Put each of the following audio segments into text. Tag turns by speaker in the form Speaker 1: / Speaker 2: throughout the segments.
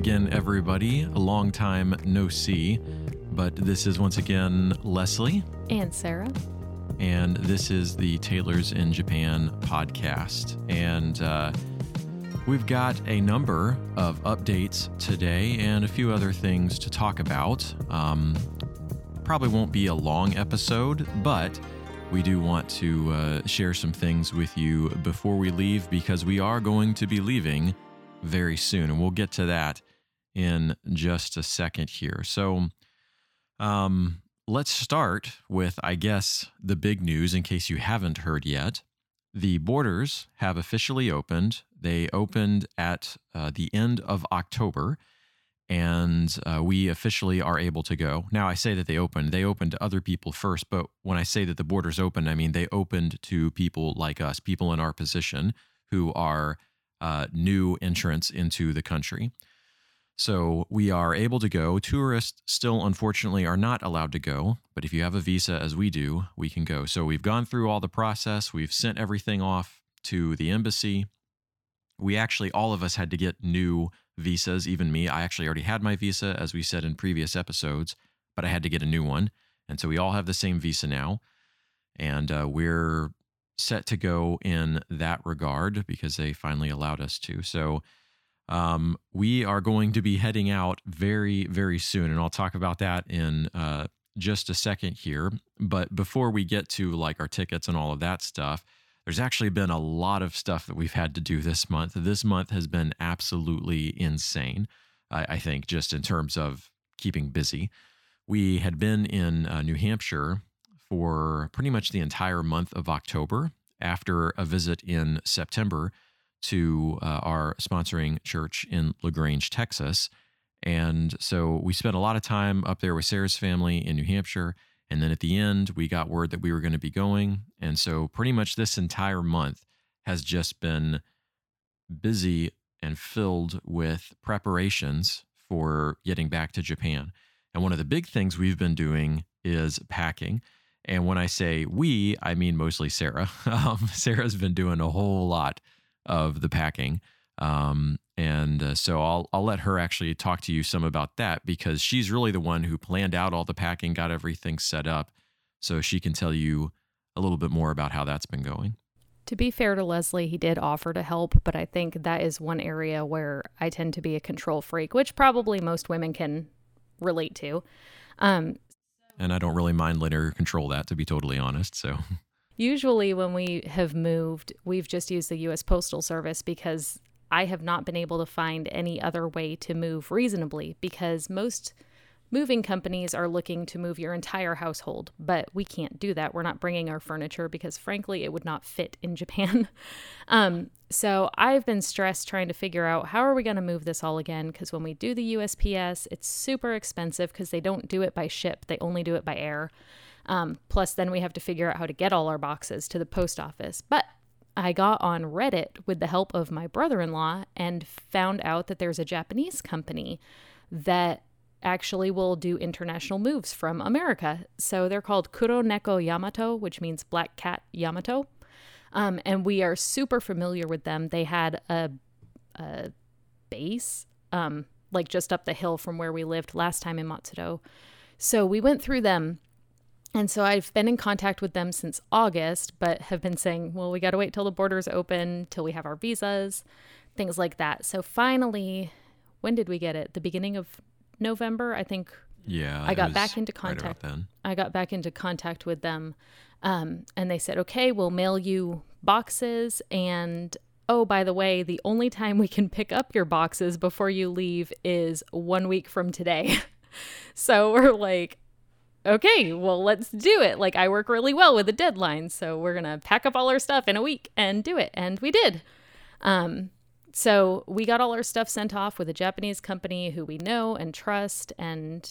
Speaker 1: again, everybody. A long time no see, but this is once again Leslie,
Speaker 2: And Sarah.
Speaker 1: and this is the Tailors in Japan podcast. And uh, we've got a number of updates today and a few other things to talk about. Um, probably won't be a long episode, but we do want to uh, share some things with you before we leave because we are going to be leaving very soon. And we'll get to that in just a second here. So, um, let's start with, I guess, the big news in case you haven't heard yet. The borders have officially opened. They opened at uh, the end of October, and uh, we officially are able to go. Now, I say that they opened, they opened to other people first, but when I say that the borders opened, I mean they opened to people like us, people in our position who are uh, new entrants into the country. So we are able to go. Tourists still, unfortunately, are not allowed to go. But if you have a visa, as we do, we can go. So we've gone through all the process. We've sent everything off to the embassy. We actually, all of us had to get new visas, even me. I actually already had my visa, as we said in previous episodes, but I had to get a new one. And so we all have the same visa now. And uh, we're set to go in that regard because they finally allowed us to. So um, we are going to be heading out very, very soon. And I'll talk about that in uh, just a second here. But before we get to like our tickets and all of that stuff, there's actually been a lot of stuff that we've had to do this month. This month has been absolutely insane, I, I think, just in terms of keeping busy. We had been in uh, New Hampshire for pretty much the entire month of October after a visit in September to uh, our sponsoring church in LaGrange, Texas. And so we spent a lot of time up there with Sarah's family in New Hampshire. And then at the end, we got word that we were going to be going. And so pretty much this entire month has just been busy and filled with preparations for getting back to Japan. And one of the big things we've been doing is packing. And when I say we, I mean mostly Sarah. Um, Sarah's been doing a whole lot of the packing. Um, and uh, so I'll I'll let her actually talk to you some about that because she's really the one who planned out all the packing, got everything set up, so she can tell you a little bit more about how that's been going.
Speaker 2: To be fair to Leslie, he did offer to help, but I think that is one area where I tend to be a control freak, which probably most women can relate to. Um,
Speaker 1: And I don't really mind letting her control that, to be totally honest. So
Speaker 2: Usually, when we have moved, we've just used the US Postal Service because I have not been able to find any other way to move reasonably because most moving companies are looking to move your entire household, but we can't do that. We're not bringing our furniture because, frankly, it would not fit in Japan. um, so I've been stressed trying to figure out how are we going to move this all again because when we do the USPS, it's super expensive because they don't do it by ship, they only do it by air. Um, plus, then we have to figure out how to get all our boxes to the post office. But I got on Reddit with the help of my brother in law and found out that there's a Japanese company that actually will do international moves from America. So they're called Kuro Neko Yamato, which means Black Cat Yamato. Um, and we are super familiar with them. They had a, a base, um, like just up the hill from where we lived last time in Matsudo. So we went through them and so I've been in contact with them since August, but have been saying, well, we got to wait till the borders open, till we have our visas, things like that. So finally, when did we get it? The beginning of November, I think.
Speaker 1: yeah,
Speaker 2: I got back into
Speaker 1: right
Speaker 2: contact.
Speaker 1: then.
Speaker 2: I got back into contact with them, um, and they said, okay, we'll mail you boxes. And oh, by the way, the only time we can pick up your boxes before you leave is one week from today. so we're like, okay, well, let's do it. Like, I work really well with a deadline. So we're going to pack up all our stuff in a week and do it. And we did. Um, so we got all our stuff sent off with a Japanese company who we know and trust. And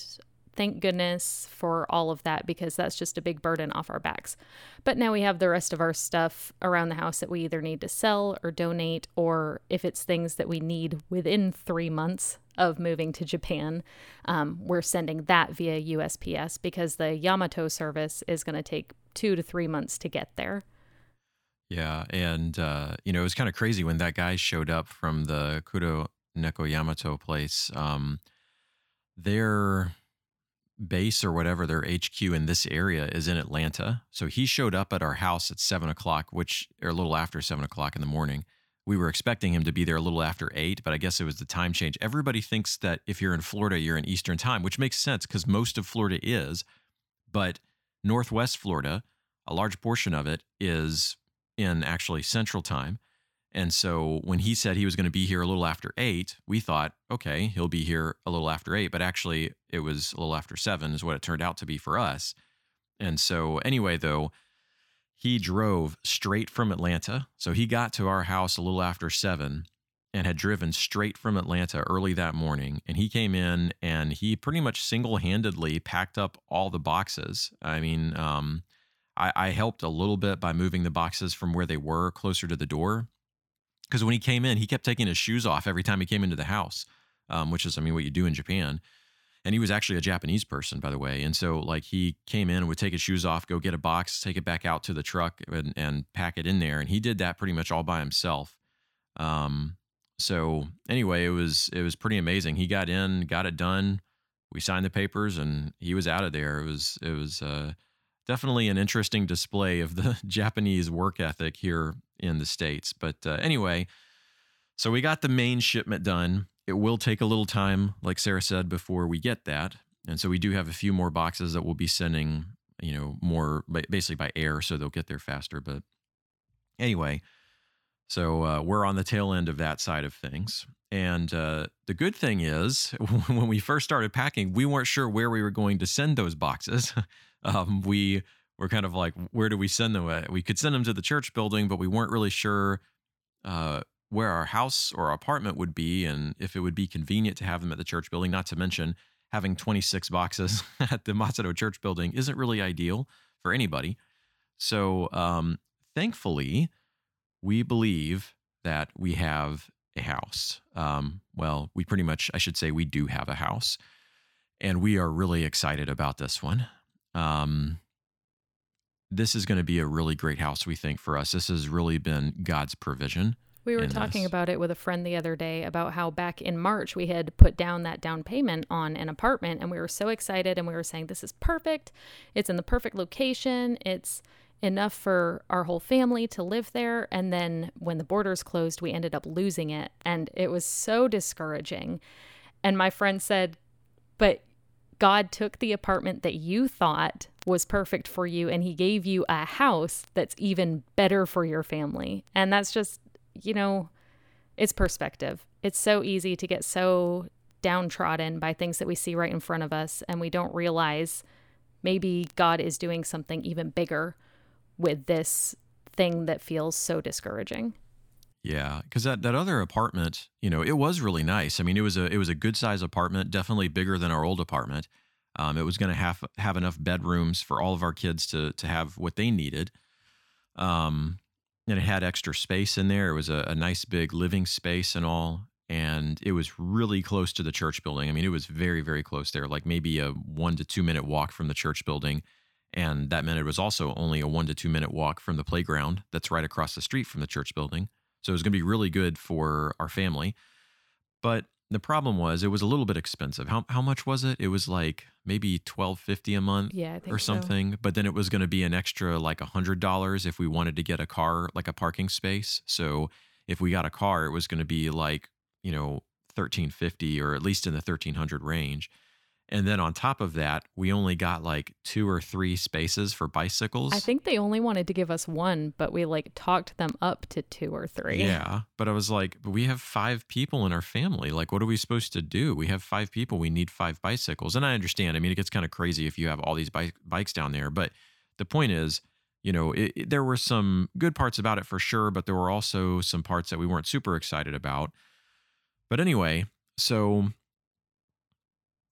Speaker 2: thank goodness for all of that because that's just a big burden off our backs. But now we have the rest of our stuff around the house that we either need to sell or donate, or if it's things that we need within three months of moving to Japan, um, we're sending that via USPS because the Yamato service is going to take two to three months to get there.
Speaker 1: Yeah, and uh, you know it was kind of crazy when that guy showed up from the Kuro Neko Yamato place. Um, their base or whatever their HQ in this area is in Atlanta. So he showed up at our house at seven o'clock, which or a little after seven o'clock in the morning. We were expecting him to be there a little after eight, but I guess it was the time change. Everybody thinks that if you're in Florida, you're in Eastern time, which makes sense because most of Florida is. But Northwest Florida, a large portion of it is in actually Central time. And so when he said he was going to be here a little after eight, we thought, okay, he'll be here a little after eight. But actually, it was a little after seven, is what it turned out to be for us. And so, anyway, though, he drove straight from Atlanta. So he got to our house a little after seven and had driven straight from Atlanta early that morning. And he came in and he pretty much single handedly packed up all the boxes. I mean, um, I, I helped a little bit by moving the boxes from where they were closer to the door because when he came in, he kept taking his shoes off every time he came into the house, um, which is, I mean, what you do in Japan. And he was actually a Japanese person, by the way. And so, like, he came in and would take his shoes off, go get a box, take it back out to the truck, and, and pack it in there. And he did that pretty much all by himself. Um, so anyway, it was it was pretty amazing. He got in, got it done. We signed the papers, and he was out of there. It was it was uh, definitely an interesting display of the Japanese work ethic here in the States. But uh, anyway, so we got the main shipment done. It will take a little time, like Sarah said, before we get that. And so we do have a few more boxes that we'll be sending, you know, more basically by air, so they'll get there faster. But anyway, so uh, we're on the tail end of that side of things. And uh, the good thing is, when we first started packing, we weren't sure where we were going to send those boxes. um, we were kind of like, where do we send them? At? We could send them to the church building, but we weren't really sure uh, where our house or our apartment would be and if it would be convenient to have them at the church building. Not to mention, having 26 boxes at the Matsudo church building isn't really ideal for anybody. So, um, thankfully, we believe that we have a house. Um, well, we pretty much, I should say, we do have a house. And we are really excited about this one. Um, this is going to be a really great house, we think, for us. This has really been God's provision.
Speaker 2: We were talking this. about it with a friend the other day about how back in March we had put down that down payment on an apartment and we were so excited and we were saying, This is perfect. It's in the perfect location. It's enough for our whole family to live there. And then when the borders closed, we ended up losing it. And it was so discouraging. And my friend said, But God took the apartment that you thought was perfect for you and he gave you a house that's even better for your family. And that's just, you know, it's perspective. It's so easy to get so downtrodden by things that we see right in front of us and we don't realize maybe God is doing something even bigger with this thing that feels so discouraging.
Speaker 1: Yeah, because that, that other apartment, you know, it was really nice. I mean, it was a it was a good size apartment, definitely bigger than our old apartment. Um, it was going to have have enough bedrooms for all of our kids to to have what they needed. Um, and it had extra space in there. It was a, a nice big living space and all, and it was really close to the church building. I mean, it was very very close there, like maybe a one to two minute walk from the church building. And that meant it was also only a one to two minute walk from the playground that's right across the street from the church building. So it was going to be really good for our family. But the problem was it was a little bit expensive. How how much was it? It was like maybe twelve fifty a month,
Speaker 2: yeah,
Speaker 1: or something.
Speaker 2: So.
Speaker 1: But then it was going to be an extra like a hundred dollars if we wanted to get a car, like a parking space. So if we got a car, it was going to be like you know thirteen fifty or at least in the thirteen hundred range. And then on top of that, we only got like two or three spaces for bicycles.
Speaker 2: I think they only wanted to give us one, but we like talked them up to two or three.
Speaker 1: Yeah. But I was like, but we have five people in our family. Like, what are we supposed to do? We have five people. We need five bicycles. And I understand. I mean, it gets kind of crazy if you have all these bike- bikes down there. But the point is, you know, it, it, there were some good parts about it for sure, but there were also some parts that we weren't super excited about. But anyway, so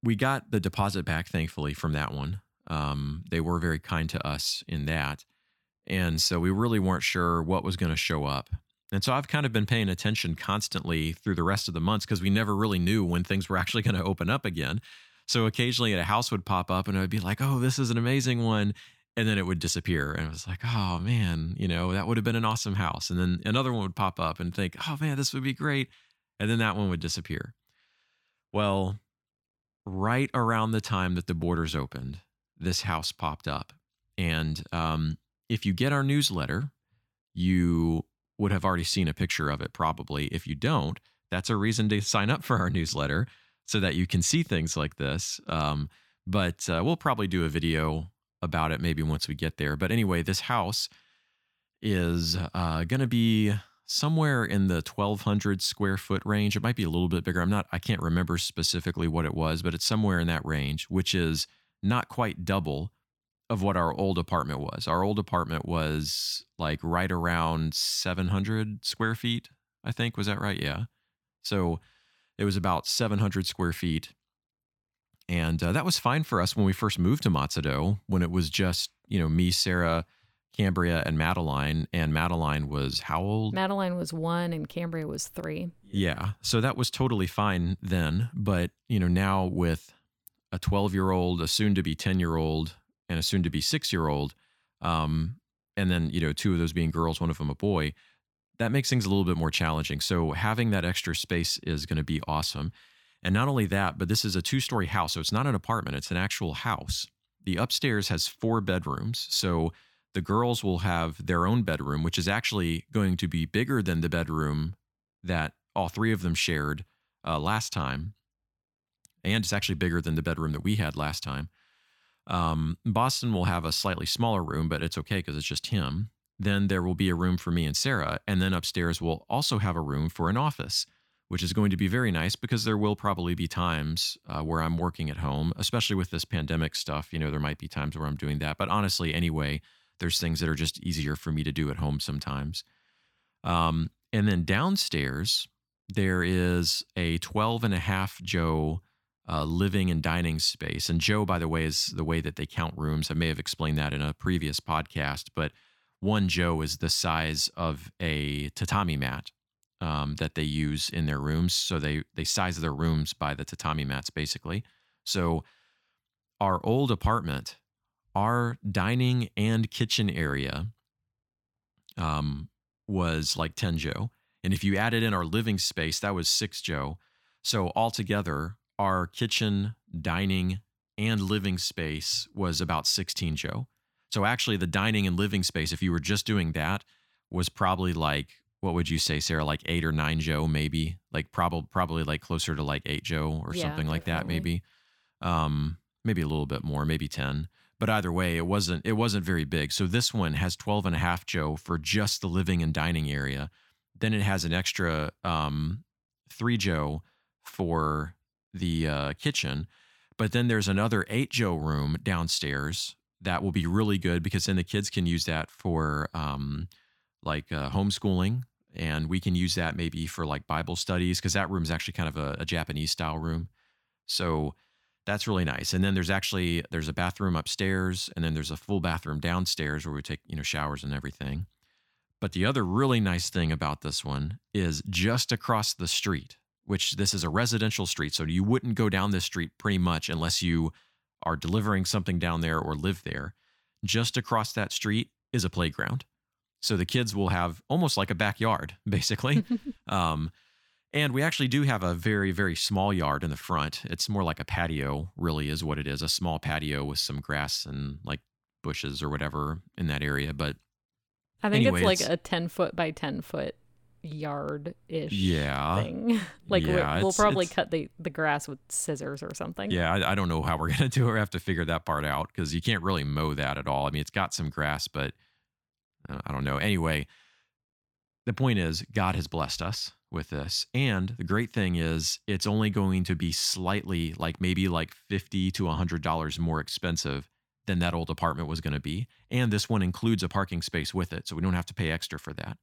Speaker 1: we got the deposit back, thankfully, from that one. Um, they were very kind to us in that. And so we really weren't sure what was going to show up. And so I've kind of been paying attention constantly through the rest of the months because we never really knew when things were actually going to open up again. So occasionally a house would pop up and I'd be like, oh, this is an amazing one. And then it would disappear. And it was like, oh man, you know, that would have been an awesome house. And then another one would pop up and think, oh man, this would be great. and then that one would disappear. Well, right around the time that the borders opened, this house popped up. And um, if you get our newsletter, you would have already seen a picture of it probably. If you don't, that's a reason to sign up for our newsletter so that you can see things like this. Um, but uh, we'll probably do a video about it maybe once we get there. But anyway, this house is uh, going to be somewhere in the 1200 square foot range. It might be a little bit bigger. I'm not, I can't remember specifically what it was, but it's somewhere in that range, which is not quite double of what our old apartment was. Our old apartment was like right around 700 square feet, I think. Was that right? Yeah. So it was about 700 square feet. And uh, that was fine for us when we first moved to Matsudo, when it was just, you know, me, Sarah, Cambria, and Madeline. And Madeline was how old?
Speaker 2: Madeline was one and Cambria was three.
Speaker 1: Yeah. So that was totally fine then. But, you know, now with a 12 year old, a soon to be 10 year old, and a soon to be six year old, um, and then, you know, two of those being girls, one of them a boy, that makes things a little bit more challenging. So having that extra space is going to be awesome. And not only that, but this is a two story house. So it's not an apartment, it's an actual house. The upstairs has four bedrooms. So the girls will have their own bedroom, which is actually going to be bigger than the bedroom that all three of them shared uh, last time. And it's actually bigger than the bedroom that we had last time. Um, Boston will have a slightly smaller room, but it's okay because it's just him. Then there will be a room for me and Sarah. And then upstairs, we'll also have a room for an office which is going to be very nice because there will probably be times uh, where I'm working at home, especially with this pandemic stuff. You know, there might be times where I'm doing that. But honestly, anyway, there's things that are just easier for me to do at home sometimes. Um, and then downstairs, there is a 12 and a half Joe uh, living and dining space. And Joe, by the way, is the way that they count rooms. I may have explained that in a previous podcast, but one Joe is the size of a tatami mat um, that they use in their rooms. So they they size their rooms by the tatami mats, basically. So our old apartment, our dining and kitchen area, um, was like ten Joe, and if you added in our living space, that was six Joe. So altogether, our kitchen, dining, and living space was about 16 Joe. So actually, the dining and living space, if you were just doing that, was probably like what would you say, Sarah? Like eight or nine Joe, maybe. Like probably probably like closer to like eight Joe or
Speaker 2: Yeah,
Speaker 1: something like that, maybe. Um, maybe a little bit more, maybe ten. But either way, it wasn't it wasn't very big. So this one has 12 and a half Joe for just the living and dining area. Then it has an extra um, three Joe for the uh, kitchen. But then there's another eight Joe room downstairs that will be really good because then the kids can use that for um, like uh, homeschooling and we can use that maybe for like bible studies because that room is actually kind of a, a japanese style room so that's really nice. And then there's actually there's a bathroom upstairs and then there's a full bathroom downstairs where we take you know showers and everything. But the other really nice thing about this one is just across the street which this is a residential street so you wouldn't go down this street pretty much unless you are delivering something down there or live there. Just across that street is a playground. So the kids will have almost like a backyard, basically. um, and we actually do have a very, very small yard in the front. It's more like a patio, really, is what it is a small patio with some grass and like bushes or whatever in that area. But
Speaker 2: I think
Speaker 1: Anyway,
Speaker 2: it's like
Speaker 1: it's-
Speaker 2: a 10 foot by 10 foot yard ish
Speaker 1: Yeah.
Speaker 2: thing. like
Speaker 1: Yeah,
Speaker 2: we'll probably
Speaker 1: it's-
Speaker 2: cut the, the grass with scissors or something.
Speaker 1: yeah, I, I don't know how we're going to do it. We have to figure that part out because you can't really mow that at all. I mean, it's got some grass, but uh, I don't know. Anyway, the point is, God has blessed us with this. And the great thing is, it's only going to be slightly, like maybe like 50 to $100 more expensive than that old apartment was going to be. And this one includes a parking space with it. So we don't have to pay extra for that.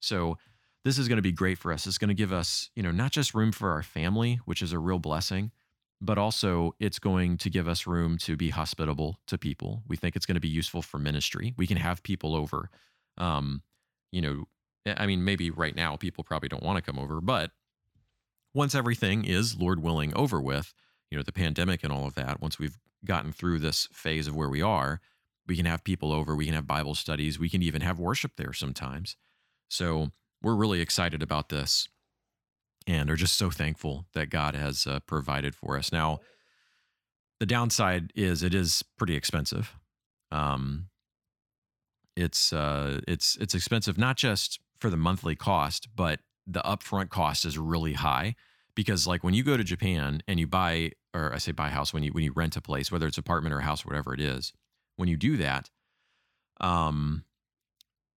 Speaker 1: So this is going to be great for us. It's going to give us, you know, not just room for our family, which is a real blessing, but also it's going to give us room to be hospitable to people. We think it's going to be useful for ministry. We can have people over. Um, you know, I mean, maybe right now people probably don't want to come over, but once everything is, Lord willing, over with, you know, the pandemic and all of that, once we've gotten through this phase of where we are, we can have people over, we can have Bible studies, we can even have worship there sometimes. So we're really excited about this. and are just so thankful that God has uh, provided for us. Now, the downside is it is pretty expensive. Um, it's uh, it's it's expensive not just for the monthly cost, but the upfront cost is really high because like when you go to Japan and you buy or I say buy a house when you when you rent a place, whether it's apartment or a house or whatever it is, when you do that, um,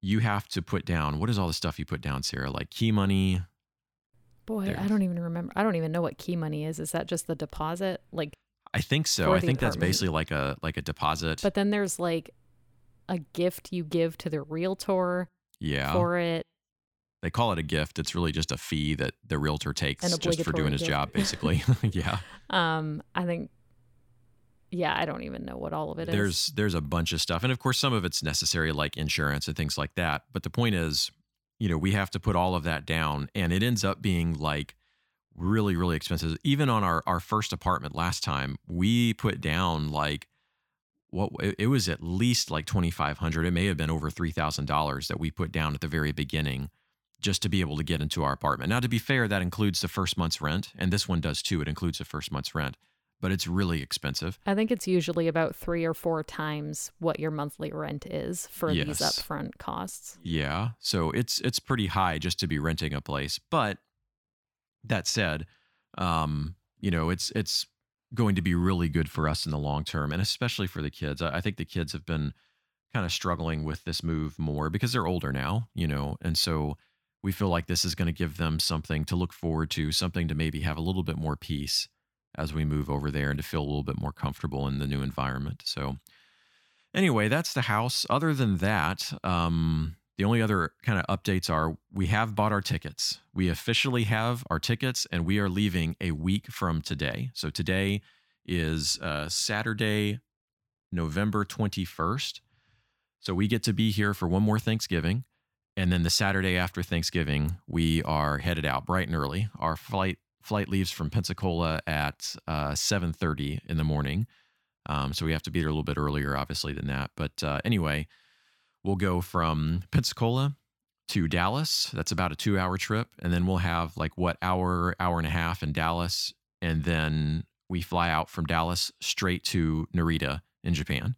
Speaker 1: you have to put down what is all the stuff you put down, Sarah? Like key money.
Speaker 2: Boy. I don't even remember. I don't even know what key money is. Is that just the deposit? Like,
Speaker 1: I think so. I think that's basically like a like a deposit.
Speaker 2: but then there's like a gift you give to the realtor
Speaker 1: yeah.
Speaker 2: for it.
Speaker 1: They call it a gift. It's really just a fee that the realtor takes just for doing his
Speaker 2: gift.
Speaker 1: job, basically. yeah.
Speaker 2: Um, I think, yeah, I don't even know what all of it is.
Speaker 1: there's there's a bunch of stuff and of course some of it's necessary like insurance and things like that but the point is you know we have to put all of that down and it ends up being like really really expensive even on our our first apartment last time we put down like what it it was at least like 2500 it may have been over $3000 that we put down at the very beginning just to be able to get into our apartment now to be fair that includes the first month's rent and this one does too it includes the first month's rent but it's really expensive
Speaker 2: I think it's usually about three or four times what your monthly rent is for these upfront costs.
Speaker 1: Yeah. So it's it's pretty high just to be renting a place. But that said, um, you know, it's it's going to be really good for us in the long term and especially for the kids. I, I think the kids have been kind of struggling with this move more because they're older now, you know, and so we feel like this is going to give them something to look forward to, something to maybe have a little bit more peace as we move over there and to feel a little bit more comfortable in the new environment. So anyway, that's the house. Other than that, um, the only other kind of updates are we have bought our tickets. We officially have our tickets and we are leaving a week from today. So today is uh, Saturday, November 21st. So we get to be here for one more Thanksgiving. And then the Saturday after Thanksgiving, we are headed out bright and early. Our flight flight leaves from Pensacola at uh, 7:30 in the morning. Um, so we have to be there a little bit earlier, obviously, than that. But uh, anyway, we'll go from Pensacola to Dallas. That's about a two hour trip. And then we'll have like what hour, hour and a half in Dallas. And then we fly out from Dallas straight to Narita in Japan.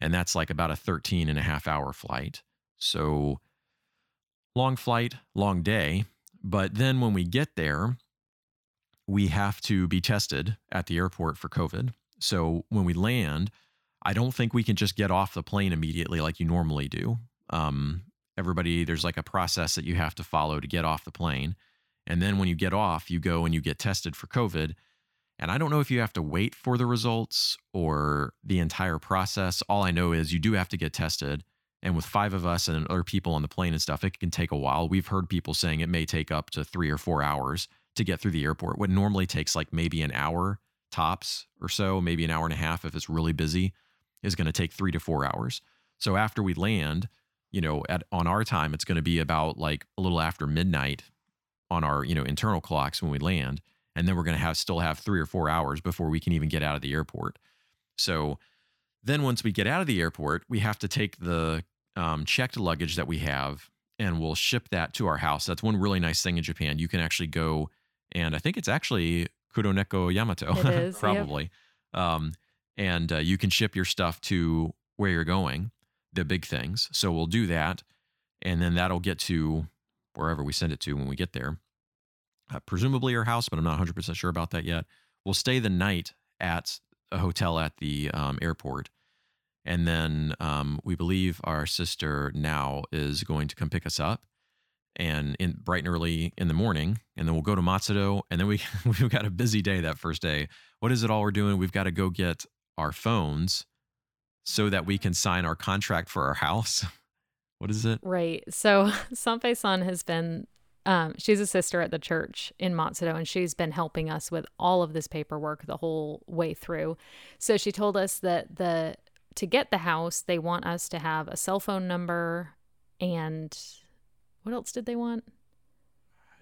Speaker 1: And that's like about a 13 and a half hour flight. So long flight, long day. But then when we get there, we have to be tested at the airport for COVID. So when we land, I don't think we can just get off the plane immediately like you normally do. Um, everybody, there's like a process that you have to follow to get off the plane. And then when you get off, you go and you get tested for COVID. And I don't know if you have to wait for the results or the entire process. All I know is you do have to get tested. And with five of us and other people on the plane and stuff, it can take a while. We've heard people saying it may take up to three or four hours to get through the airport. What normally takes like maybe an hour tops or so, maybe an hour and a half if it's really busy, is going to take three to four hours. So after we land, you know, at on our time, it's going to be about like a little after midnight on our you know internal clocks when we land, and then we're going to have still have three or four hours before we can even get out of the airport. So then once we get out of the airport, we have to take the um, checked luggage that we have and we'll ship that to our house. That's one really nice thing in Japan. You can actually go and I think it's actually Kuroneko Yamato,
Speaker 2: It is, yep.
Speaker 1: probably. Um, and uh, you can ship your stuff to where you're going, the big things. So we'll do that. And then that'll get to wherever we send it to when we get there. Uh, presumably your house, but I'm not 100% sure about that yet. We'll stay the night at a hotel at the um, airport. And then um, we believe our sister now is going to come pick us up and in bright and early in the morning. And then we'll go to Matsudo. And then we, we've got a busy day that first day. What is it all we're doing? We've got to go get our phones so that we can sign our contract for our house. What is it?
Speaker 2: Right. So Sanpei san has been, um, she's a sister at the church in Matsudo, and she's been helping us with all of this paperwork the whole way through. So she told us that the to get the house, they want us to have a cell phone number and what else did they want?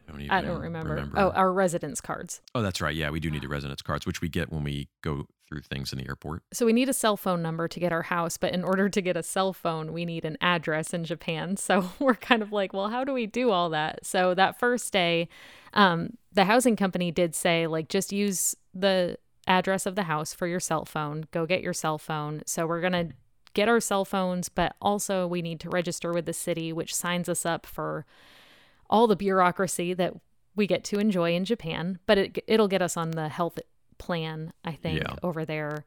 Speaker 1: Don't even
Speaker 2: I don't remember.
Speaker 1: remember.
Speaker 2: Oh, our residence cards.
Speaker 1: Oh, that's right. Yeah, we do need the residence cards, which we get when we go through things in the airport.
Speaker 2: So we need a cell phone number to get our house, but in order to get a cell phone, we need an address in Japan. So we're kind of like, well, how do we do all that? So that first day, um, the housing company did say, like, just use the address of the house for your cell phone. Go get your cell phone. So we're going to get our cell phones, but also we need to register with the city, which signs us up for all the bureaucracy that we get to enjoy in Japan. But it it'll get us on the health plan, I think,
Speaker 1: Yeah.
Speaker 2: over there,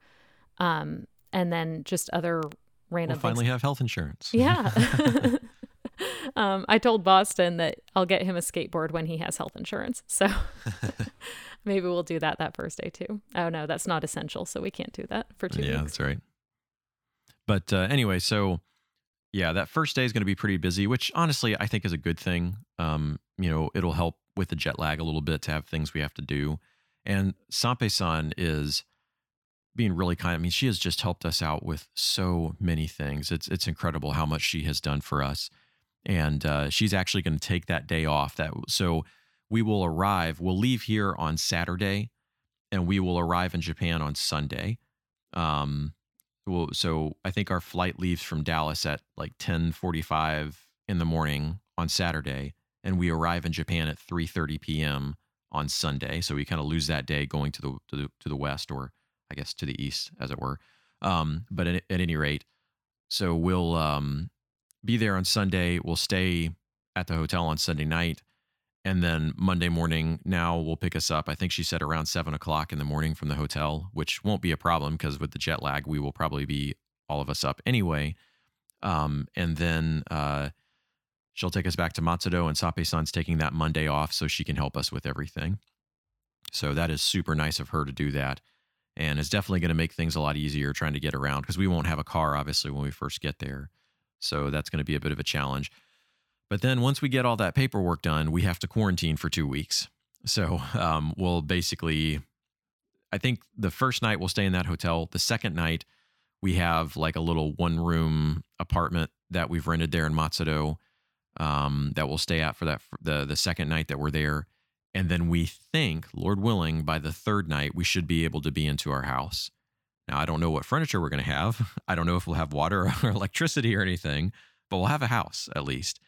Speaker 2: um, and then just other random
Speaker 1: We'll finally
Speaker 2: things.
Speaker 1: have health insurance.
Speaker 2: Yeah. um, I told Boston that I'll get him a skateboard when he has health insurance. So maybe we'll do that that first day too. Oh no, that's not essential, so we can't do that for two
Speaker 1: yeah,
Speaker 2: weeks.
Speaker 1: that's right. But uh, anyway, so yeah, that first day is going to be pretty busy, which honestly I think is a good thing. Um, you know, it'll help with the jet lag a little bit to have things we have to do. And Sampe-san is being really kind. I mean, she has just helped us out with so many things. It's it's incredible how much she has done for us. And uh, she's actually going to take that day off. That so we will arrive. We'll leave here on Saturday, and we will arrive in Japan on Sunday. Um, well, so I think our flight leaves from Dallas at like ten forty five in the morning on Saturday, and we arrive in Japan at three thirty p.m. on Sunday. So we kind of lose that day going to the to the to the west, or I guess to the east, as it were. Um, but at, at any rate, so we'll um, be there on Sunday. We'll stay at the hotel on Sunday night. And then Monday morning, now will pick us up. I think she said around seven o'clock in the morning from the hotel, which won't be a problem because with the jet lag, we will probably be all of us up anyway. Um, and then uh, she'll take us back to Matsudo, and Sape san's taking that Monday off so she can help us with everything. So that is super nice of her to do that. And it's definitely going to make things a lot easier trying to get around because we won't have a car, obviously, when we first get there. So that's going to be a bit of a challenge. But then once we get all that paperwork done, we have to quarantine for two weeks. So um, we'll basically, I think the first night we'll stay in that hotel. The second night, we have like a little one room apartment that we've rented there in Matsudo um, that we'll stay at for that the the second night that we're there. And then we think, Lord willing, by the third night we should be able to be into our house. Now I don't know what furniture we're going to have. I don't know if we'll have water or electricity or anything, but we'll have a house at least.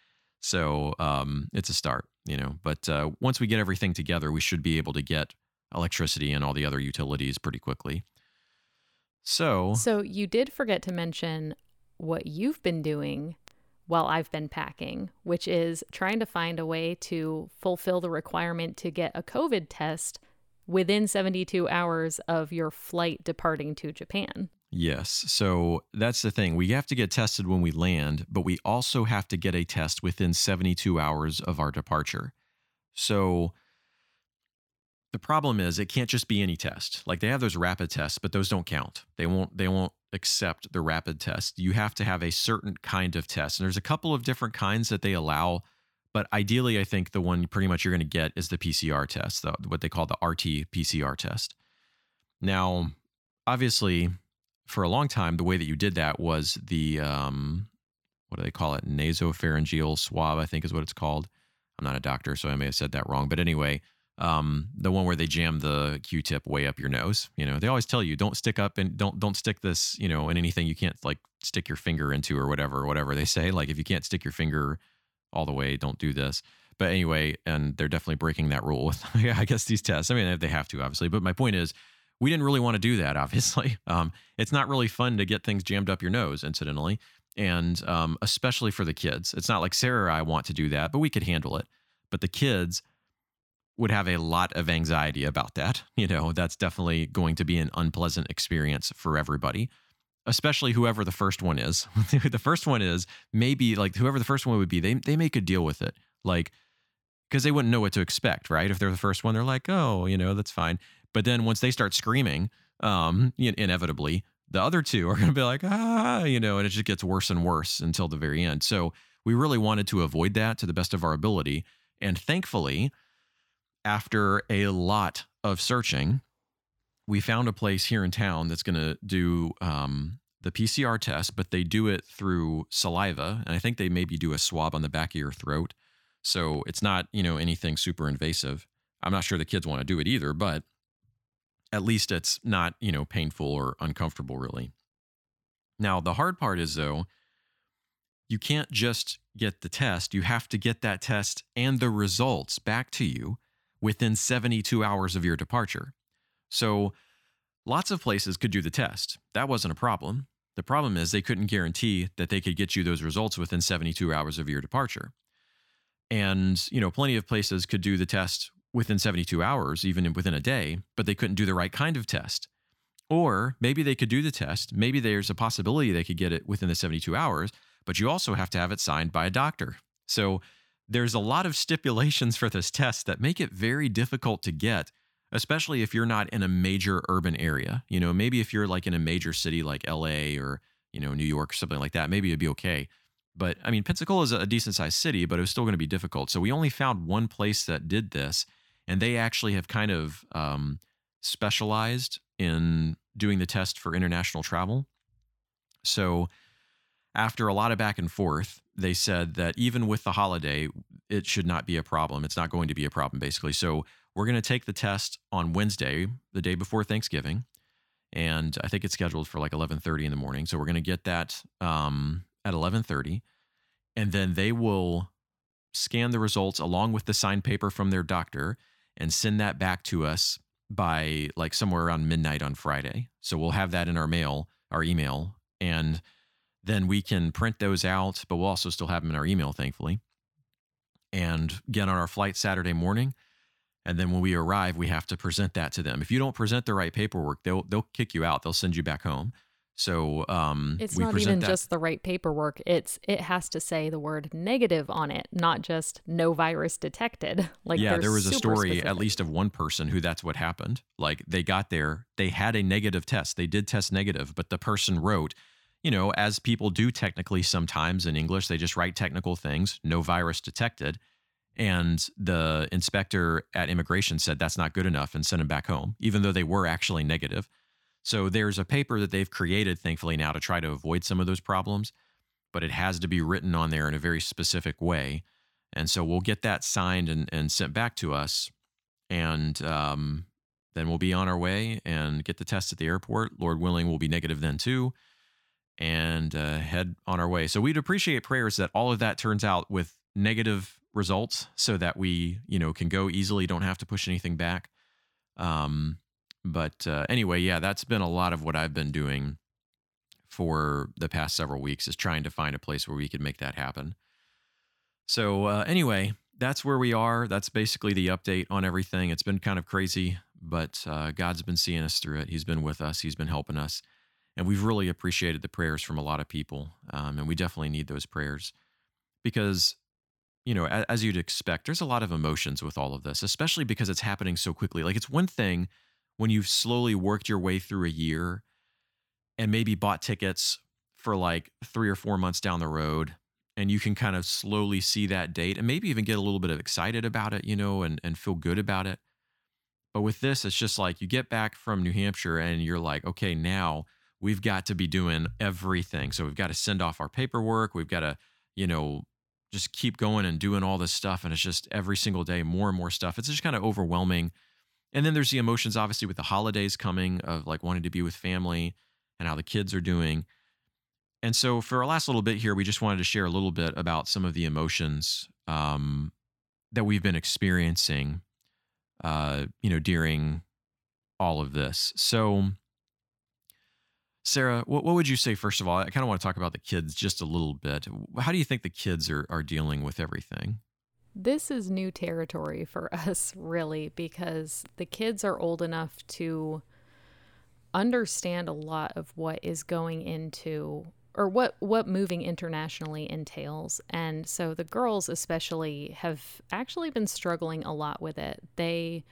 Speaker 1: So um, it's a start, you know. But uh, once we get everything together, we should be able to get electricity and all the other utilities pretty quickly. So,
Speaker 2: So you did forget to mention what you've been doing while I've been packing, which is trying to find a way to fulfill the requirement to get a COVID test within 72 hours of your flight departing to Japan.
Speaker 1: Yes. So that's the thing. We have to get tested when we land, but we also have to get a test within 72 hours of our departure. So the problem is it can't just be any test. Like they have those rapid tests, but those don't count. They won't they won't accept the rapid test. You have to have a certain kind of test. And there's a couple of different kinds that they allow, but ideally I think the one pretty much you're going to get is the PCR test, the, what they call the RT PCR test. Now, obviously, for a long time the way that you did that was the um what do they call it? Nasopharyngeal swab, I think is what it's called. I'm not a doctor, so I may have said that wrong. But anyway, um, the one where they jam the Q-tip way up your nose. You know, they always tell you don't stick up and don't don't stick this, you know, in anything you can't like stick your finger into or whatever, or whatever they say. Like if you can't stick your finger all the way, don't do this. But anyway, and they're definitely breaking that rule with, I guess, these tests. I mean, they have to, obviously. But my point is, we didn't really want to do that, obviously. Um, it's not really fun to get things jammed up your nose, incidentally. And um, especially for the kids. It's not like Sarah or I want to do that, but we could handle it. But the kids would have a lot of anxiety about that. You know, that's definitely going to be an unpleasant experience for everybody, especially whoever the first one is. the first one is maybe like whoever the first one would be, they, they make a deal with it. Like, because they wouldn't know what to expect, right? If they're the first one, they're like, oh, you know, that's fine. But then once they start screaming, um, inevitably, the other two are going to be like, ah, you know, and it just gets worse and worse until the very end. So we really wanted to avoid that to the best of our ability. And thankfully, after a lot of searching, we found a place here in town that's going to do um, the PCR test, but they do it through saliva. And I think they maybe do a swab on the back of your throat. So it's not, you know, anything super invasive. I'm not sure the kids want to do it either, but at least it's not, you know, painful or uncomfortable really. Now, the hard part is though, you can't just get the test, you have to get that test and the results back to you within 72 hours of your departure. So, lots of places could do the test. That wasn't a problem. The problem is they couldn't guarantee that they could get you those results within 72 hours of your departure. And, you know, plenty of places could do the test within 72 hours, even within a day, but they couldn't do the right kind of test. Or maybe they could do the test. Maybe there's a possibility they could get it within the 72 hours, but you also have to have it signed by a doctor. So there's a lot of stipulations for this test that make it very difficult to get, especially if you're not in a major urban area. You know, maybe if you're like in a major city like LA or, you know, New York or something like that, maybe it'd be okay. But I mean, Pensacola is a decent sized city, but it was still going to be difficult. So we only found one place that did this, and they actually have kind of um, specialized in doing the test for international travel. So after a lot of back and forth, they said that even with the holiday, it should not be a problem. It's not going to be a problem, basically. So we're going to take the test on Wednesday, the day before Thanksgiving, and I think it's scheduled for like 11:30 in the morning. So we're going to get that um, at 11:30, and then they will scan the results along with the signed paper from their doctor and send that back to us by like somewhere around midnight on Friday. So we'll have that in our mail, our email, and then we can print those out, but we'll also still have them in our email, thankfully, and get on our flight Saturday morning. And then when we arrive, we have to present that to them. If you don't present the right paperwork, they'll they'll kick you out. They'll send you back home. So um,
Speaker 2: it's not even that. just the right paperwork. It's it has to say the word negative on it, not just no virus detected. Like
Speaker 1: yeah, there was a story
Speaker 2: specific.
Speaker 1: at least of one person who that's what happened. Like they got there, they had a negative test. They did test negative, but the person wrote, you know, as people do technically sometimes in English, they just write technical things, no virus detected. And the inspector at immigration said that's not good enough and sent him back home, even though they were actually negative. So there's a paper that they've created, thankfully, now to try to avoid some of those problems, but it has to be written on there in a very specific way. And so we'll get that signed and, and sent back to us. And um, then we'll be on our way and get the test at the airport. Lord willing, we'll be negative then too, and uh, head on our way. So we'd appreciate prayers that all of that turns out with negative results so that we, you know, can go easily, don't have to push anything back. Um, but uh, anyway, yeah, that's been a lot of what I've been doing for the past several weeks is trying to find a place where we could make that happen. So uh, anyway, that's where we are. That's basically the update on everything. It's been kind of crazy, but uh, God's been seeing us through it. He's been with us. He's been helping us, and we've really appreciated the prayers from a lot of people. Um, and we definitely need those prayers because you know, as, you'd expect, there's a lot of emotions with all of this, especially because it's happening so quickly. Like it's one thing when you've slowly worked your way through a year and maybe bought tickets for like three or four months down the road and you can kind of slowly see that date and maybe even get a little bit of excited about it, you know, and, and feel good about it. But with this, it's just like you get back from New Hampshire and you're like, okay, now we've got to be doing everything. So we've got to send off our paperwork. We've got to, you know, just keep going and doing all this stuff. And it's just every single day, more and more stuff. It's just kind of overwhelming and then there's the emotions, obviously, with the holidays coming of like wanting to be with family and how the kids are doing. And so, for our last little bit here, we just wanted to share a little bit about some of the emotions um, that we've been experiencing, uh, you know, during all of this. So, Sarah, what, what would you say first of all? I kind of want to talk about the kids just a little bit. How do you think the kids are are dealing with everything?
Speaker 2: This is new territory for us, really, because the kids are old enough to understand a lot of what is going into or what what moving internationally entails. And so the girls especially have actually been struggling a lot with it. They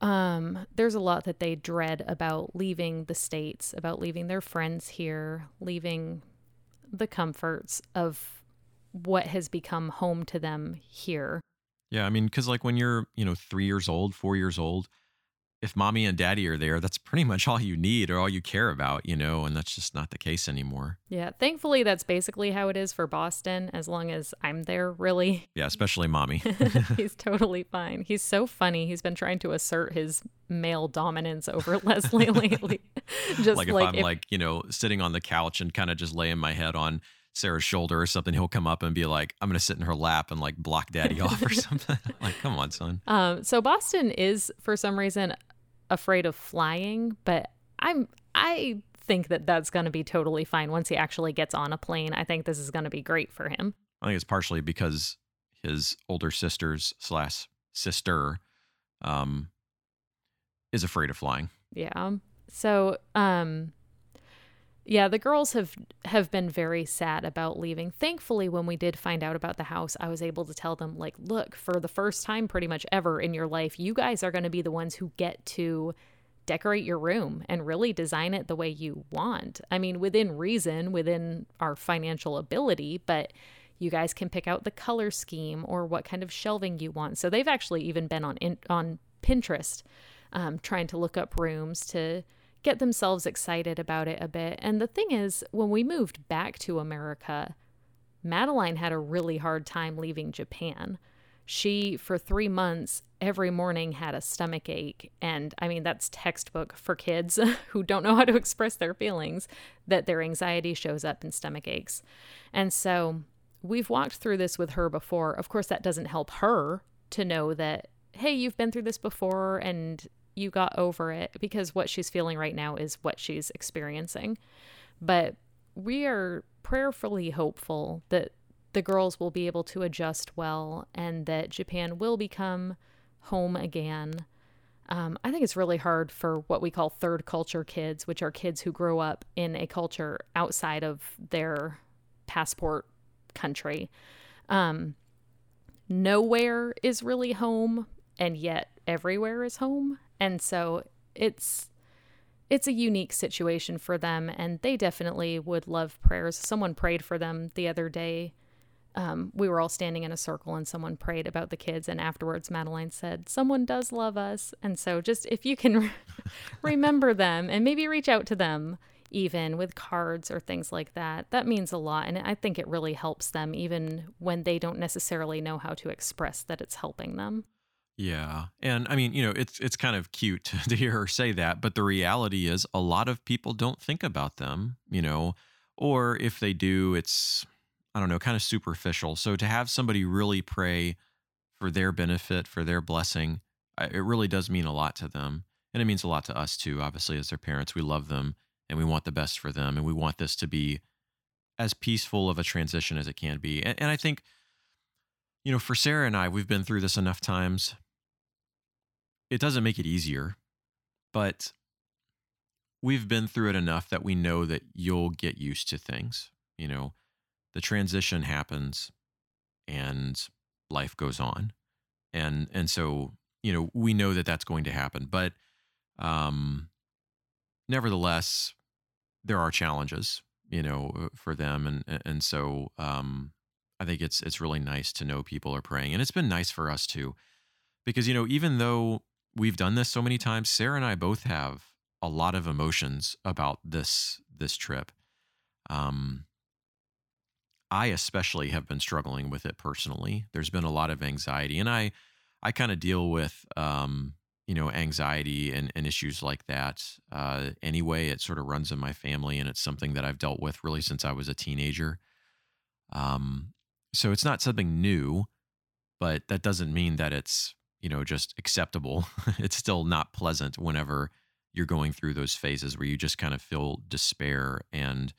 Speaker 2: um there's a lot that they dread about leaving the states about leaving their friends here leaving the comforts of what has become home to them here.
Speaker 1: Yeah, I mean, because like when you're, you know, three years old, four years old, if mommy and daddy are there, that's pretty much all you need or all you care about, you know, and that's just not the case anymore.
Speaker 2: Yeah. Thankfully, that's basically how it is for Boston, as long as I'm there, really.
Speaker 1: Yeah, especially mommy.
Speaker 2: He's totally fine. He's so funny. He's been trying to assert his male dominance over Leslie lately.
Speaker 1: just like if like I'm if, like, you know, sitting on the couch and kind of just laying my head on Sarah's shoulder or something, he'll come up and be like, I'm going to sit in her lap and like block daddy off or something. like, come on, son.
Speaker 2: Um, so Boston is, for some reason, afraid of flying, but I'm, I think that that's going to be totally fine once he actually gets on a plane. I think this is going to be great for him.
Speaker 1: I think it's partially because his older sisters slash sister um, is afraid of flying.
Speaker 2: Yeah. So, um, yeah, the girls have have been very sad about leaving. Thankfully, when we did find out about the house, I was able to tell them like, look, for the first time pretty much ever in your life, you guys are going to be the ones who get to decorate your room and really design it the way you want. I mean, within reason, within our financial ability, but you guys can pick out the color scheme or what kind of shelving you want. So they've actually even been on in, on Pinterest um, trying to look up rooms to get themselves excited about it a bit. And the thing is, when we moved back to America, Madeline had a really hard time leaving Japan. She, for three months, every morning had a stomach ache. And I mean, that's textbook for kids who don't know how to express their feelings, that their anxiety shows up in stomach aches. And so we've walked through this with her before. Of course, that doesn't help her to know that, hey, you've been through this before and you got over it because what she's feeling right now is what she's experiencing. But we are prayerfully hopeful that the girls will be able to adjust well and that Japan will become home again. Um, I think it's really hard for what we call third culture kids, which are kids who grow up in a culture outside of their passport country. Um, nowhere is really home, and yet everywhere is home. And so it's it's a unique situation for them and they definitely would love prayers. Someone prayed for them the other day. Um, we were all standing in a circle and someone prayed about the kids and afterwards Madeline said, "Someone does love us." And so just if you can remember them and maybe reach out to them even with cards or things like that. That means a lot and I think it really helps them even when they don't necessarily know how to express that it's helping them.
Speaker 1: Yeah. And I mean, you know, it's it's kind of cute to hear her say that, but the reality is a lot of people don't think about them, you know, or if they do, it's I don't know, kind of superficial. So to have somebody really pray for their benefit, for their blessing, it really does mean a lot to them. And it means a lot to us too, obviously as their parents. We love them and we want the best for them and we want this to be as peaceful of a transition as it can be. And, and I think you know, for Sarah and I, we've been through this enough times it doesn't make it easier, but we've been through it enough that we know that you'll get used to things. You know, the transition happens and life goes on. And and so, you know, we know that that's going to happen, but um nevertheless there are challenges, you know, uh, for them and and so um I think it's it's really nice to know people are praying and it's been nice for us too because you know even though we've done this so many times. Sarah and I both have a lot of emotions about this this trip. Um, I especially have been struggling with it personally. There's been a lot of anxiety, and I I kind of deal with um, you know anxiety and, and issues like that. Uh, anyway, it sort of runs in my family, and it's something that I've dealt with really since I was a teenager. Um, so it's not something new, but that doesn't mean that it's you know just acceptable. It's still not pleasant whenever you're going through those phases where you just kind of feel despair and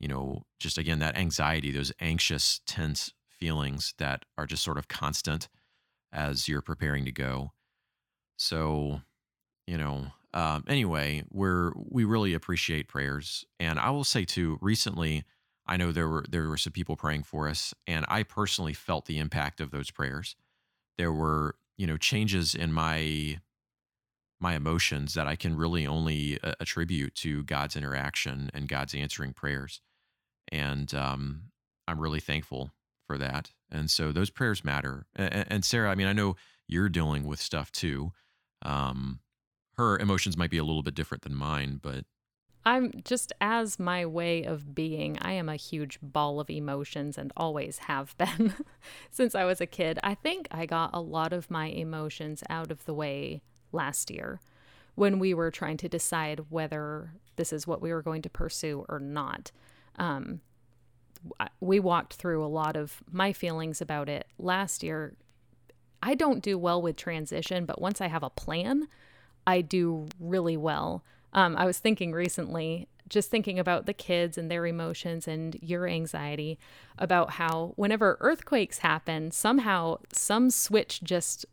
Speaker 1: you know just again that anxiety those anxious tense feelings that are just sort of constant as you're preparing to go. So you know um, anyway we're we really appreciate prayers. And i will say too recently i know there were there were some people praying for us and i personally felt the impact of those prayers. There were you know changes in my my emotions that I can really only uh, attribute to God's interaction and God's answering prayers. And um, I'm really thankful for that. And so those prayers matter. And, and, Sarah, I mean, I know you're dealing with stuff too. Um, her emotions might be a little bit different than mine, but
Speaker 2: I'm just as my way of being, I am a huge ball of emotions and always have been since I was a kid. I think I got a lot of my emotions out of the way last year when we were trying to decide whether this is what we were going to pursue or not. Um, we walked through a lot of my feelings about it last year. I don't do well with transition, but once I have a plan, I do really well. Um, I was thinking recently, just thinking about the kids and their emotions and your anxiety, about how whenever earthquakes happen, somehow some switch just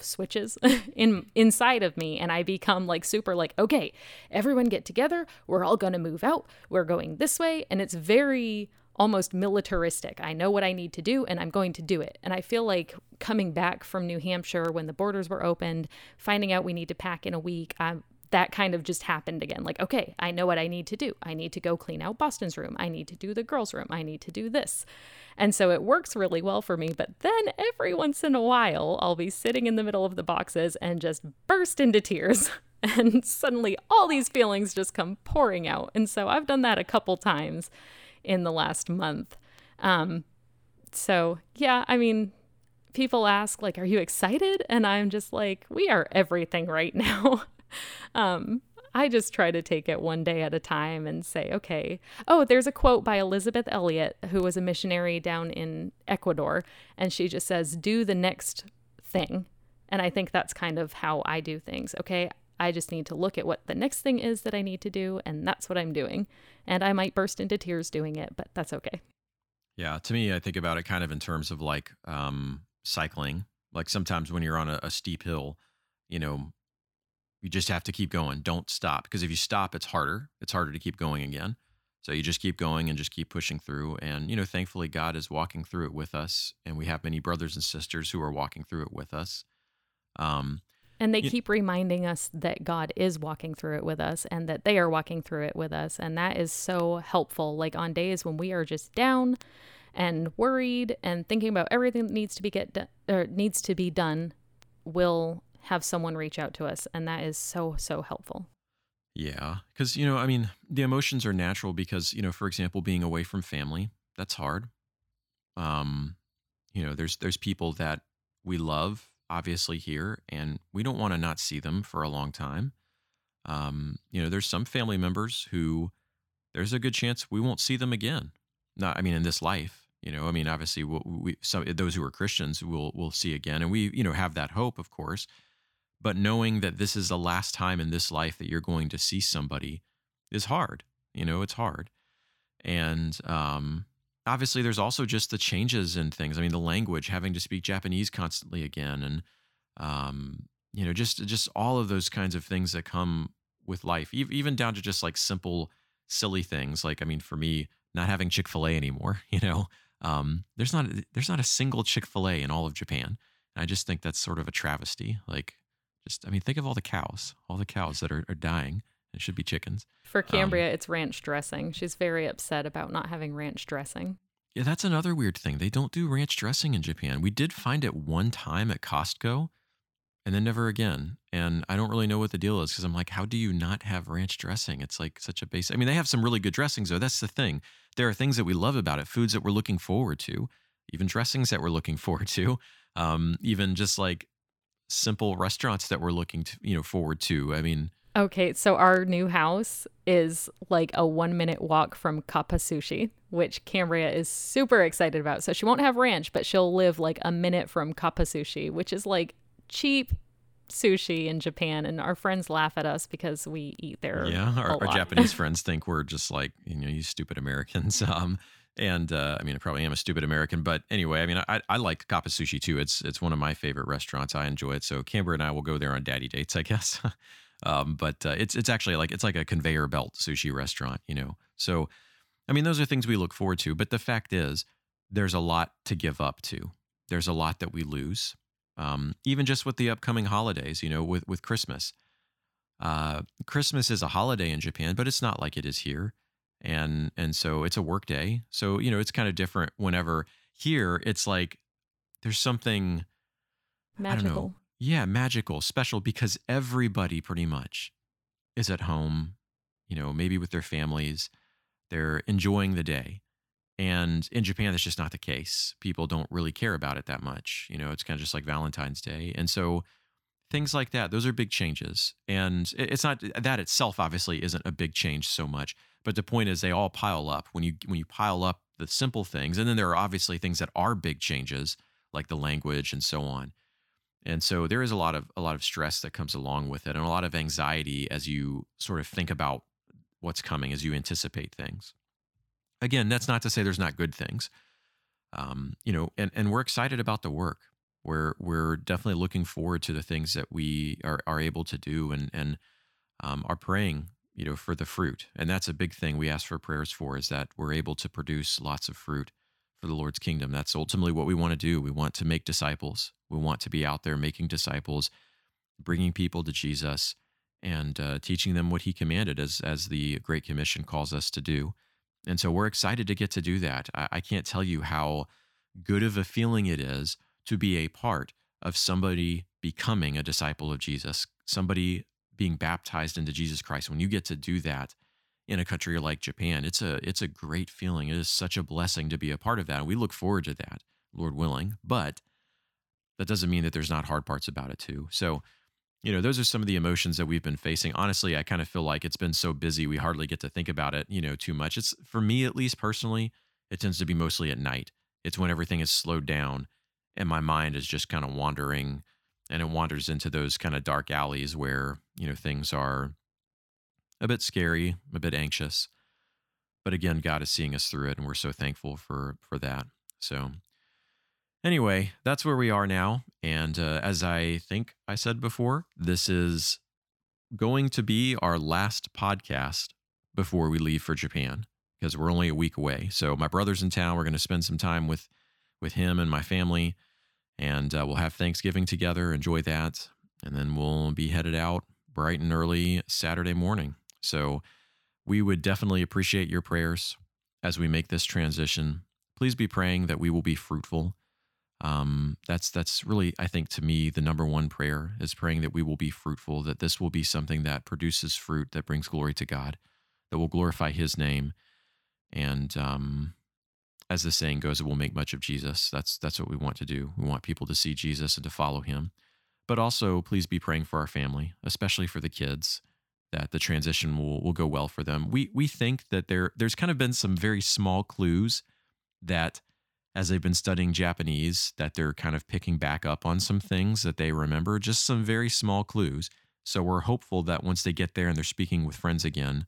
Speaker 2: switches in inside of me and I become like super like okay everyone get together. We're all going to move out. We're going this way. And it's very almost militaristic. I know what I need to do and I'm going to do it. And I feel like coming back from New Hampshire when the borders were opened finding out we need to pack in a week I'm that kind of just happened again. Like, okay, I know what I need to do. I need to go clean out Boston's room. I need to do the girls' room. I need to do this. And so it works really well for me. But then every once in a while, I'll be sitting in the middle of the boxes and just burst into tears. And suddenly all these feelings just come pouring out. And so I've done that a couple times in the last month. Um, so, yeah, I mean, people ask, like, are you excited? And I'm just like, we are everything right now. um, I just try to take it one day at a time and say, okay. Oh, there's a quote by Elisabeth Elliot, who was a missionary down in Ecuador, and she just says, do the next thing. And I think that's kind of how I do things. Okay. I just need to look at what the next thing is that I need to do, and that's what I'm doing. And I might burst into tears doing it, but that's okay.
Speaker 1: Yeah. To me, I think about it kind of in terms of like um, cycling. Like sometimes when you're on a, a steep hill, you know, you just have to keep going. Don't stop because if you stop, it's harder. It's harder to keep going again. So you just keep going and just keep pushing through. And, you know, thankfully, God is walking through it with us. And we have many brothers and sisters who are walking through it with us.
Speaker 2: Um, and they you, keep reminding us that God is walking through it with us and that they are walking through it with us. And that is so helpful. Like on days when we are just down and worried and thinking about everything that needs to be get do- or needs to be done, will have someone reach out to us. And that is so, so helpful.
Speaker 1: Yeah. Because, you know, I mean, the emotions are natural because, you know, for example, being away from family, that's hard. Um, you know, there's there's people that we love obviously here and we don't want to not see them for a long time. Um, you know, there's some family members who there's a good chance we won't see them again. Not, I mean, in this life, you know, I mean, obviously, we'll, we some those who are Christians will will see again, and we, you know, have that hope, of course but knowing that this is the last time in this life that you're going to see somebody is hard you know it's hard. And um, obviously there's also just the changes in things. I mean the language having to speak japanese constantly again and um, you know just just all of those kinds of things that come with life even down to just like simple silly things. Like i mean for me not having chick-fil-a anymore you know um, there's not there's not a single chick-fil-a in all of japan. And i just think that's sort of a travesty. Like just, I mean, think of all the cows, all the cows that are, are dying. It should be chickens.
Speaker 2: For Cambria, um, it's ranch dressing. She's very upset about not having ranch dressing.
Speaker 1: Yeah, that's another weird thing. They don't do ranch dressing in Japan. We did find it one time at Costco and then never again. And I don't really know what the deal is because I'm like, how do you not have ranch dressing? It's like such a basic. I mean, they have some really good dressings though. That's the thing. There are things that we love about it, foods that we're looking forward to, even dressings that we're looking forward to, um, even just like simple restaurants that we're looking to, you know, forward to. I mean,
Speaker 2: Okay, so our new house is like a one minute walk from Kappa Sushi, which Cambria is super excited about. So she won't have ranch, but she'll live like a minute from Kappa Sushi, which is like cheap sushi in Japan. And our friends laugh at us because we eat there.
Speaker 1: Yeah, our, our Japanese friends think we're just like, you know, you stupid Americans. Um, and uh, I mean, I probably am a stupid American, but anyway, I mean, I, I like Kappa Sushi too. It's it's one of my favorite restaurants. I enjoy it. So Camber and I will go there on daddy dates, I guess. um, but uh, it's it's actually like it's like a conveyor belt sushi restaurant, you know. So, I mean, those are things we look forward to. But the fact is, there's a lot to give up to. There's a lot that we lose, um, even just with the upcoming holidays. You know, with with Christmas. Uh, Christmas is a holiday in Japan, but it's not like it is here and and so it's a work day so you know it's kind of different whenever here it's like there's something
Speaker 2: magical
Speaker 1: yeah, magical, special because everybody pretty much is at home, you know, maybe with their families. They're enjoying the day. And in Japan, that's just not the case. People don't really care about it that much. You know, it's kind of just like Valentine's Day. And so things like that, those are big changes. And it's not that itself obviously isn't a big change so much. But the point is they all pile up when you when you pile up the simple things. And then there are obviously things that are big changes, like the language and so on. And so there is a lot of a lot of stress that comes along with it and a lot of anxiety as you sort of think about what's coming as you anticipate things. Again, that's not to say there's not good things. Um, you know, and, and we're excited about the work. We're we're definitely looking forward to the things that we are, are able to do and and um, are praying, you know, for the fruit. And that's a big thing we ask for prayers for is that we're able to produce lots of fruit for the Lord's kingdom. That's ultimately what we want to do. We want to make disciples. We want to be out there making disciples, bringing people to Jesus, and uh, teaching them what He commanded, as as the Great Commission calls us to do. And so we're excited to get to do that. I, I can't tell you how good of a feeling it is to be a part of somebody becoming a disciple of Jesus, somebody being baptized into Jesus Christ. When you get to do that, in a country like Japan. It's a it's a great feeling. It is such a blessing to be a part of that. We look forward to that, Lord willing. But that doesn't mean that there's not hard parts about it too. So, you know, those are some of the emotions that we've been facing. Honestly, I kind of feel like it's been so busy we hardly get to think about it, you know, too much. It's for me at least personally, it tends to be mostly at night. It's when everything is slowed down and my mind is just kind of wandering and it wanders into those kind of dark alleys where, you know, things are a bit scary, a bit anxious. But again, God is seeing us through it, and we're so thankful for for that. So, anyway, that's where we are now. And uh, as I think I said before, this is going to be our last podcast before we leave for Japan because we're only a week away. So my brother's in town. We're going to spend some time with with him and my family, and uh, we'll have Thanksgiving together. Enjoy that, and then we'll be headed out bright and early Saturday morning. So we would definitely appreciate your prayers as we make this transition. Please be praying that we will be fruitful. Um, that's that's really, I think, to me, the number one prayer is praying that we will be fruitful. That this will be something that produces fruit that brings glory to God, that will glorify His name, and um, as the saying goes, it will make much of Jesus. That's that's what we want to do. We want people to see Jesus and to follow Him. But also, please be praying for our family, especially for the kids that the transition will, will go well for them. We we think that there there's kind of been some very small clues that as they've been studying Japanese that they're kind of picking back up on some things that they remember, just some very small clues. So we're hopeful that once they get there and they're speaking with friends again,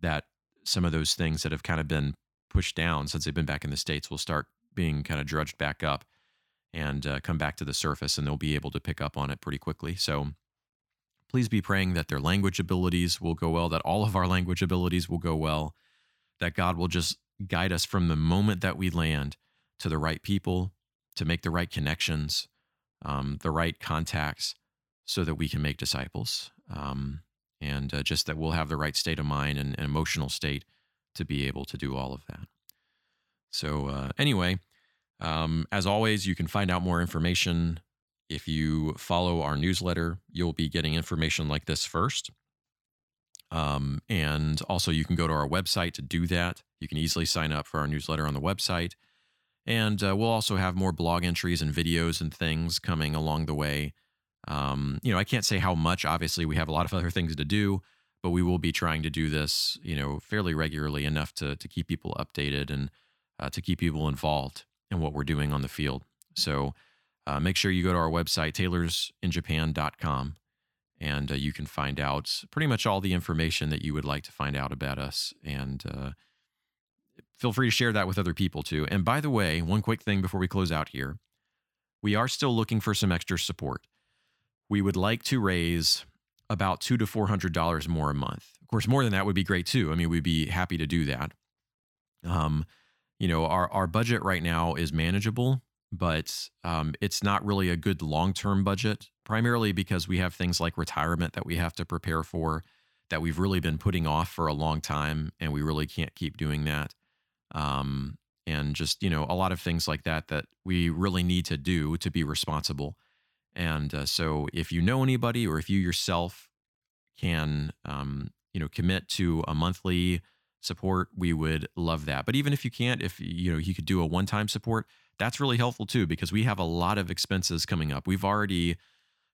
Speaker 1: that some of those things that have kind of been pushed down since they've been back in the states will start being kind of drudged back up and uh, come back to the surface, and they'll be able to pick up on it pretty quickly. So Please be praying that their language abilities will go well, that all of our language abilities will go well, that God will just guide us from the moment that we land to the right people, to make the right connections, um, the right contacts, so that we can make disciples. Um, and uh, just that we'll have the right state of mind and, and, emotional state to be able to do all of that. So, uh, anyway, um, as always, you can find out more information if you follow our newsletter, you'll be getting information like this first. Um, and also, you can go to our website to do that. You can easily sign up for our newsletter on the website. And uh, we'll also have more blog entries and videos and things coming along the way. Um, you know, I can't say how much. Obviously, we have a lot of other things to do, but we will be trying to do this, you know, fairly regularly enough to to keep people updated and uh, to keep people involved in what we're doing on the field. So uh, make sure you go to our website, tailorsinjapan.com and uh, you can find out pretty much all the information that you would like to find out about us. And uh, feel free to share that with other people too. And by the way, one quick thing before we close out here we are still looking for some extra support. We would like to raise about two to four hundred dollars more a month. Of course, more than that would be great too. I mean, we'd be happy to do that. Um, you know, our our budget right now is manageable, but um, it's not really a good long term budget, primarily because we have things like retirement that we have to prepare for that we've really been putting off for a long time, and we really can't keep doing that. Um, and just, you know, a lot of things like that that we really need to do to be responsible. And uh, so, if you know anybody, or if you yourself can, um, you know, commit to a monthly support, we would love that. But even if you can't, if you know, you could do a one-time support, that's really helpful too because we have a lot of expenses coming up. We've already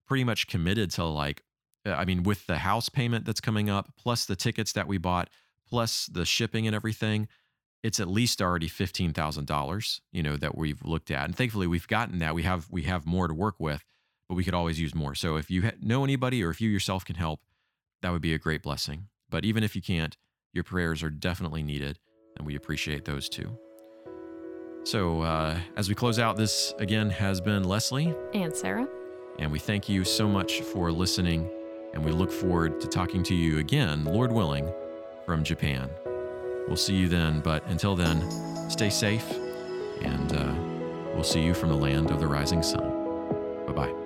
Speaker 1: pretty much committed to like, uh, I mean, with the house payment that's coming up, plus the tickets that we bought, plus the shipping and everything it's at least already fifteen thousand dollars, you know, that we've looked at, and thankfully we've gotten that. We have we have more to work with, but we could always use more. So if you know anybody or if you yourself can help, that would be a great blessing. But even if you can't, your prayers are definitely needed, and we appreciate those too. So uh, as we close out, this again has been Leslie
Speaker 2: and Sarah,
Speaker 1: and we thank you so much for listening, and we look forward to talking to you again, Lord willing, from Japan. We'll see you then. But until then, stay safe, and uh, we'll see you from the land of the rising sun. Bye bye.